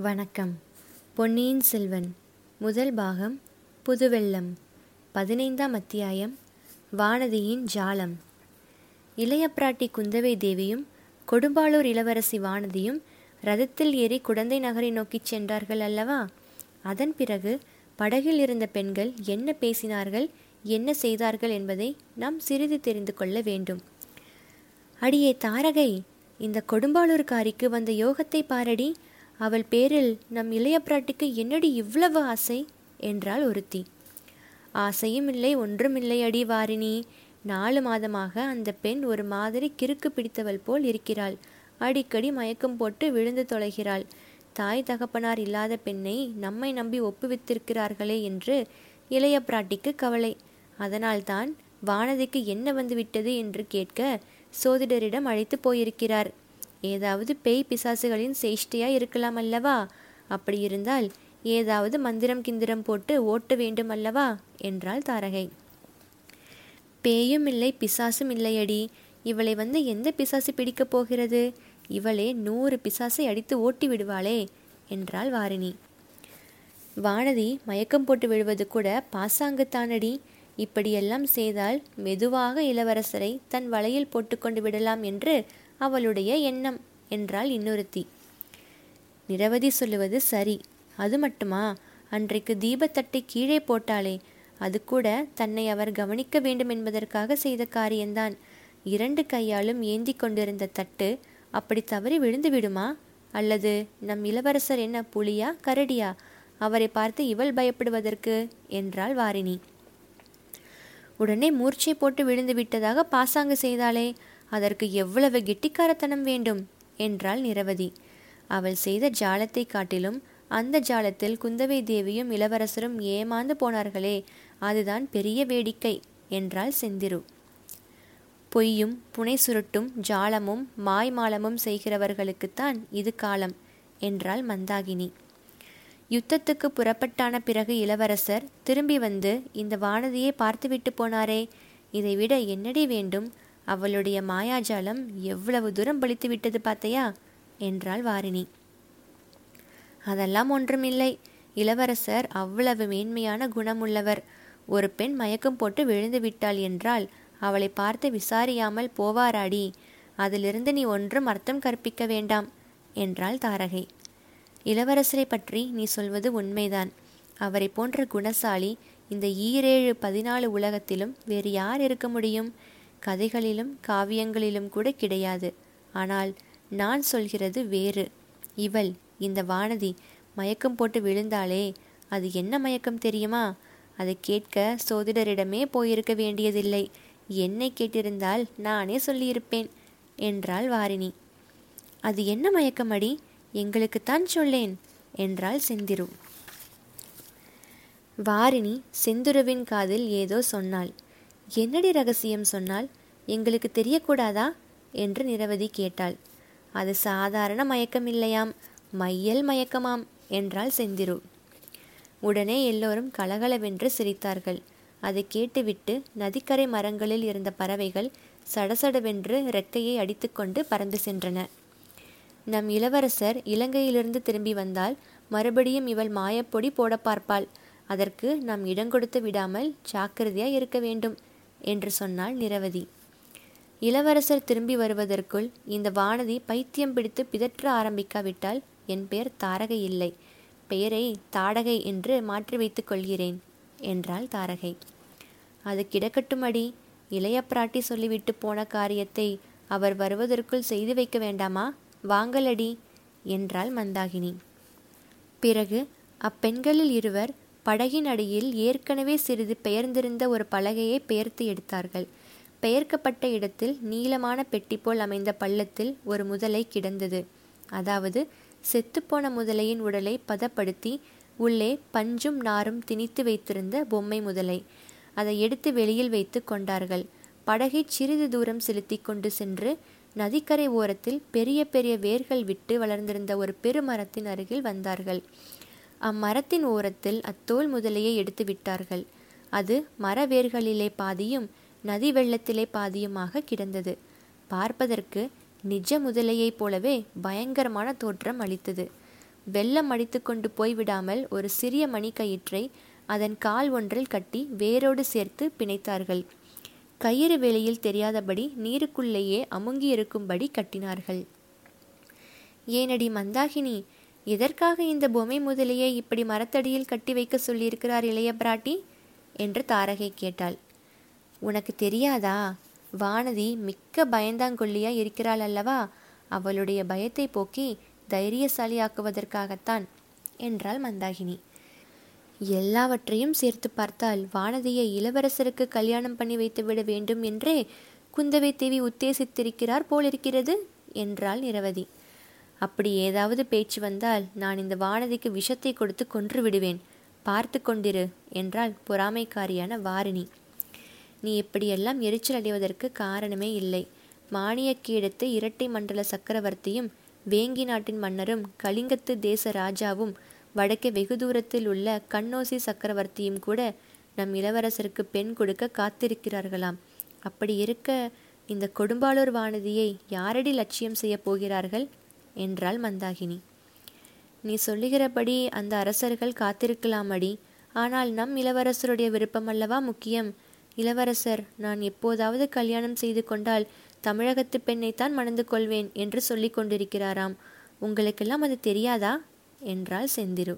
வணக்கம். பொன்னியின் செல்வன் முதல் பாகம் புதுவெள்ளம் பதினைந்தாம் அத்தியாயம் வானதியின் ஜாலம். இளைய பிராட்டி குந்தவை தேவியும் கொடும்பாளூர் இளவரசி வானதியும் ரதத்தில் ஏறி குடந்தை நகரை நோக்கிச் சென்றார்கள் அல்லவா? அதன் பிறகு படகில் இருந்த பெண்கள் என்ன பேசினார்கள் என்ன செய்தார்கள் என்பதை நாம் சிறிது தெரிந்து கொள்ள வேண்டும். அடியே தாரகை இந்த கொடும்பாளூர்காரிக்கு வந்த யோகத்தை பாரடி அவள் பேரில் நம் இளைய பிராட்டிக்கு என்னடி இவ்வளவு ஆசை? என்றாள் ஒருத்தி. ஆசையும் இல்லை ஒன்றுமில்லை அடி வாரினி நாலு மாதமாக அந்த பெண் ஒரு மாதிரி கிறுக்கு பிடித்தவள் போல் இருக்கிறாள். அடிக்கடி மயக்கம் போட்டு விழுந்து தொலைகிறாள். தாய் தகப்பனார் இல்லாத பெண்ணை நம்மை நம்பி ஒப்புவித்திருக்கிறார்களே என்று இளைய பிராட்டிக்கு கவலை. அதனால்தான் வானதிக்கு என்ன வந்துவிட்டது என்று கேட்க சோதிடரிடம் அழைத்து போயிருக்கிறார். ஏதாவது பேய் பிசாசுகளின் சேஷ்டையா இருக்கலாம் அல்லவா? அப்படி இருந்தால் ஏதாவது மந்திரம் கிந்திரம் போட்டு ஓட்ட வேண்டும் அல்லவா? என்றாள் தாரகை. பேயும் இல்லை பிசாசும் இல்லையடி. இவளை வந்து எந்த பிசாசு பிடிக்கப் போகிறது? இவளே நூறு பிசாசை அடித்து ஓட்டி விடுவாளே என்றாள் வாரிணி. வானதி மயக்கம் போட்டு விழுவது கூட பாசாங்குத்தானடி. இப்படியெல்லாம் செய்தால் மெதுவாக இளவரசரை தன் வலையில் போட்டுக்கொண்டு விடலாம் என்று அவளுடைய எண்ணம் என்றாள் இன்னொருத்தி. நிரவதி சொல்லுவது சரி. அது மட்டுமா? அன்றைக்கு தீபத்தட்டை கீழே போட்டாளே. அது கூட தன்னை அவர் கவனிக்க வேண்டும் என்பதற்காக செய்த காரியம்தான். இரண்டு கையாலும் ஏந்தி கொண்டிருந்த தட்டு அப்படி தவறி விழுந்து விடுமா? அல்லது நம் இளவரசர் என்ன புலியா கரடியா? அவரை பார்த்து இவள் பயப்படுவதற்கு? என்றாள் வாரிணி. உடனே மூர்ச்சை போட்டு விழுந்து விட்டதாக பாசாங்கு செய்தாளே. அதற்கு எவ்வளவு கெட்டிக்காரத்தனம் வேண்டும்? என்றாள் நிரவதி. அவள் செய்த ஜாலத்தை காட்டிலும் அந்த ஜாலத்தில் குந்தவை தேவியும் இளவரசரும் ஏமாந்து போனார்களே அதுதான் பெரிய வேடிக்கை என்றாள் செந்திரு. பொய்யும் புனை சுருட்டும் ஜாலமும் மாய்மாலமும் செய்கிறவர்களுக்குத்தான் இது காலம் என்றாள் மந்தாகினி. யுத்தத்துக்கு புறப்பட்டான பிறகு இளவரசர் திரும்பி வந்து இந்த வானதியை பார்த்துவிட்டு போனாரே இதைவிட என்னடி வேண்டும்? அவளுடைய மாயாஜாலம் எவ்வளவு தூரம் பலித்து விட்டது பார்த்தையா என்றாள் வாரிணி. அதெல்லாம் ஒன்றுமில்லை. இளவரசர் அவ்வளவு மேன்மையான குணமுள்ளவர். ஒரு பெண் மயக்கம் போட்டு விழுந்து விட்டாள் என்றால் அவளை பார்த்து விசாரியாமல் போவாராடி. அதிலிருந்து நீ ஒன்றும் அர்த்தம் கற்பிக்க வேண்டாம் என்றாள் தாரகை. இளவரசரை பற்றி நீ சொல்வது உண்மைதான். அவரை போன்ற குணசாலி இந்த ஈரேழு பதினாலு உலகத்திலும் வேறு யார் இருக்க முடியும்? கதைகளிலும் காவியங்களிலும் கூட கிடையாது. ஆனால் நான் சொல்கிறது வேறு. இவள் இந்த வானதி மயக்கம் போட்டு விழுந்தாளே அது என்ன மயக்கம் தெரியுமா? அதை கேட்க சோதிடரிடமே போயிருக்க வேண்டியதில்லை. என்னை கேட்டிருந்தால் நானே சொல்லியிருப்பேன் என்றாள் வாரிணி. அது என்ன மயக்கம் அடி? எங்களுக்குத்தான் சொல்லேன் என்றாள் செந்திரு. வாரிணி செந்துருவின் காதில் ஏதோ சொன்னாள். என்னடி ரகசியம் சொன்னால் எங்களுக்கு தெரியக்கூடாதா? என்று நிரவதி கேட்டாள். அது சாதாரண மயக்கம் இல்லையாம் மையல் மயக்கமாம் என்றாள் செந்திரு. உடனே எல்லோரும் கலகலவென்று சிரித்தார்கள். அதை கேட்டுவிட்டு நதிக்கரை மரங்களில் இருந்த பறவைகள் சடசடவென்று ரெக்கையை அடித்துக்கொண்டு பறந்து சென்றன. நம் இளவரசர் இலங்கையிலிருந்து திரும்பி வந்தால் மறுபடியும் இவள் மாயப்பொடி போட பார்ப்பாள். அதற்கு நாம் இடங்கொடுத்து விடாமல் ஜாக்கிரதையாய் இருக்க வேண்டும். என்று சொன்னாள் நிரவதி. இளவரசர் திரும்பி வருவதற்குள் இந்த வானதி பைத்தியம் பிடித்து பிதற்ற ஆரம்பிக்காவிட்டால் என் பெயர் தாரகை இல்லை. பெயரை தாடகை என்று மாற்றி வைத்துக் கொள்கிறேன் என்றாள் தாரகை. அது கிடக்கட்டும் அடி இளைய பிராட்டி சொல்லிவிட்டு போன காரியத்தை அவர் வருவதற்குள் செய்து வைக்க வேண்டாமா? வாங்கலடி என்றாள் மந்தாகினி. பிறகு அப்பெண்களில் இருவர் படகின் அடியில் ஏற்கனவே சிறிது பெயர்ந்திருந்த ஒரு பலகையை பெயர்த்து எடுத்தார்கள். பெயர்க்கப்பட்ட இடத்தில் நீளமான பெட்டி போல் அமைந்த பள்ளத்தில் ஒரு முதலை கிடந்தது. அதாவது செத்துப்போன முதலையின் உடலை பதப்படுத்தி உள்ளே பஞ்சும் நாரும் திணித்து வைத்திருந்த பொம்மை முதலை. அதை எடுத்து வெளியில் வைத்து கொண்டார்கள். படகை சிறிது தூரம் செலுத்தி கொண்டு சென்று நதிக்கரை ஓரத்தில் பெரிய பெரிய வேர்கள் விட்டு வளர்ந்திருந்த ஒரு பெருமரத்தின் அருகில் வந்தார்கள். அம்மரத்தின் ஓரத்தில் அத்தோல் முதலையை எடுத்து விட்டார்கள் அது மர வேர்களிலே பாதியும் நதி வெள்ளத்திலே பாதியுமாக கிடந்தது. பார்ப்பதற்கு நிஜ முதலையைப் போலவே பயங்கரமான தோற்றம் அளித்தது. வெள்ளம் அடித்து கொண்டு போய்விடாமல் ஒரு சிறிய மணிக்கயிற்றை அதன் கால் ஒன்றில் கட்டி வேரோடு சேர்த்து பிணைத்தார்கள். கயிறு வெளியில் தெரியாதபடி நீருக்குள்ளேயே அமுங்கியிருக்கும்படி கட்டினார்கள். ஏனடி மந்தாகினி எதற்காக இந்த பொம்மை முதலியை இப்படி மரத்தடியில் கட்டி வைக்க சொல்லியிருக்கிறார் இளைய பிராட்டி? என்று தாரகை கேட்டாள். உனக்கு தெரியாதா? வானதி மிக்க பயந்தாங்கொல்லியா இருக்கிறாள் அல்லவா? அவளுடைய பயத்தை போக்கி தைரியசாலியாக்குவதற்காகத்தான் என்றாள் மந்தாகினி. எல்லாவற்றையும் சேர்த்து பார்த்தால் வானதியை இளவரசருக்கு கல்யாணம் பண்ணி வைத்துவிட வேண்டும் என்றே குந்தவை தேவி உத்தேசித்திருக்கிறார் போலிருக்கிறது என்றாள் நிரவதி. அப்படி ஏதாவது பேச்சு வந்தால் நான் இந்த வானதிக்கு விஷத்தை கொடுத்து கொன்று விடுவேன். பார்த்து கொண்டிரு என்றாள் பொறாமைக்காரியான வாரிணி. நீ இப்படியெல்லாம் எரிச்சல் அடைவதற்கு காரணமே இல்லை. மானியக்கீடத்து இரட்டை மண்டல சக்கரவர்த்தியும் வேங்கி நாட்டின் மன்னரும் கலிங்கத்து தேச ராஜாவும் வடக்கே வெகு தூரத்தில் உள்ள கண்ணோசி சக்கரவர்த்தியும் கூட நம் இளவரசருக்கு பெண் கொடுக்க காத்திருக்கிறார்களாம். அப்படி இருக்க இந்த கொடும்பாளூர் வானதியை யாரடி லட்சியம் செய்ய போகிறார்கள்? என்றாள் மந்தாகினி. நீ சொல்லுகிறபடி அந்த அரசர்கள் காத்திருக்கலாமடி. ஆனால் நம் இளவரசருடைய விருப்பம் அல்லவா முக்கியம். இளவரசர் நான் எப்போதாவது கல்யாணம் செய்து கொண்டால் தமிழகத்து பெண்ணைத்தான் மணந்து கொள்வேன் என்று சொல்லி கொண்டிருக்கிறாராம். உங்களுக்கெல்லாம் அது தெரியாதா? என்றாள் செந்திரு.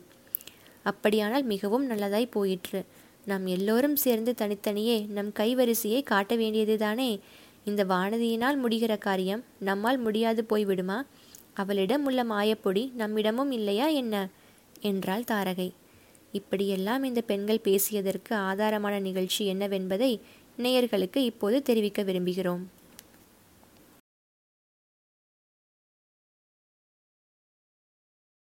அப்படியானால் மிகவும் நல்லதாய் போயிற்று. நாம் எல்லோரும் சேர்ந்து தனித்தனியே நம் கைவரிசையை காட்ட வேண்டியதுதானே? இந்த வானதியினால் முடிகிற காரியம் நம்மால் முடியாது போய்விடுமா? அவளிடம் உள்ள மாயப்பொடி நம்மிடமும் இல்லையா என்ன? என்றாள் தாரகை. இப்படியெல்லாம் இந்த பெண்கள் பேசியதற்கு ஆதாரமான நிகழ்ச்சி என்னவென்பதை நேயர்களுக்கு இப்போது தெரிவிக்க விரும்புகிறோம்.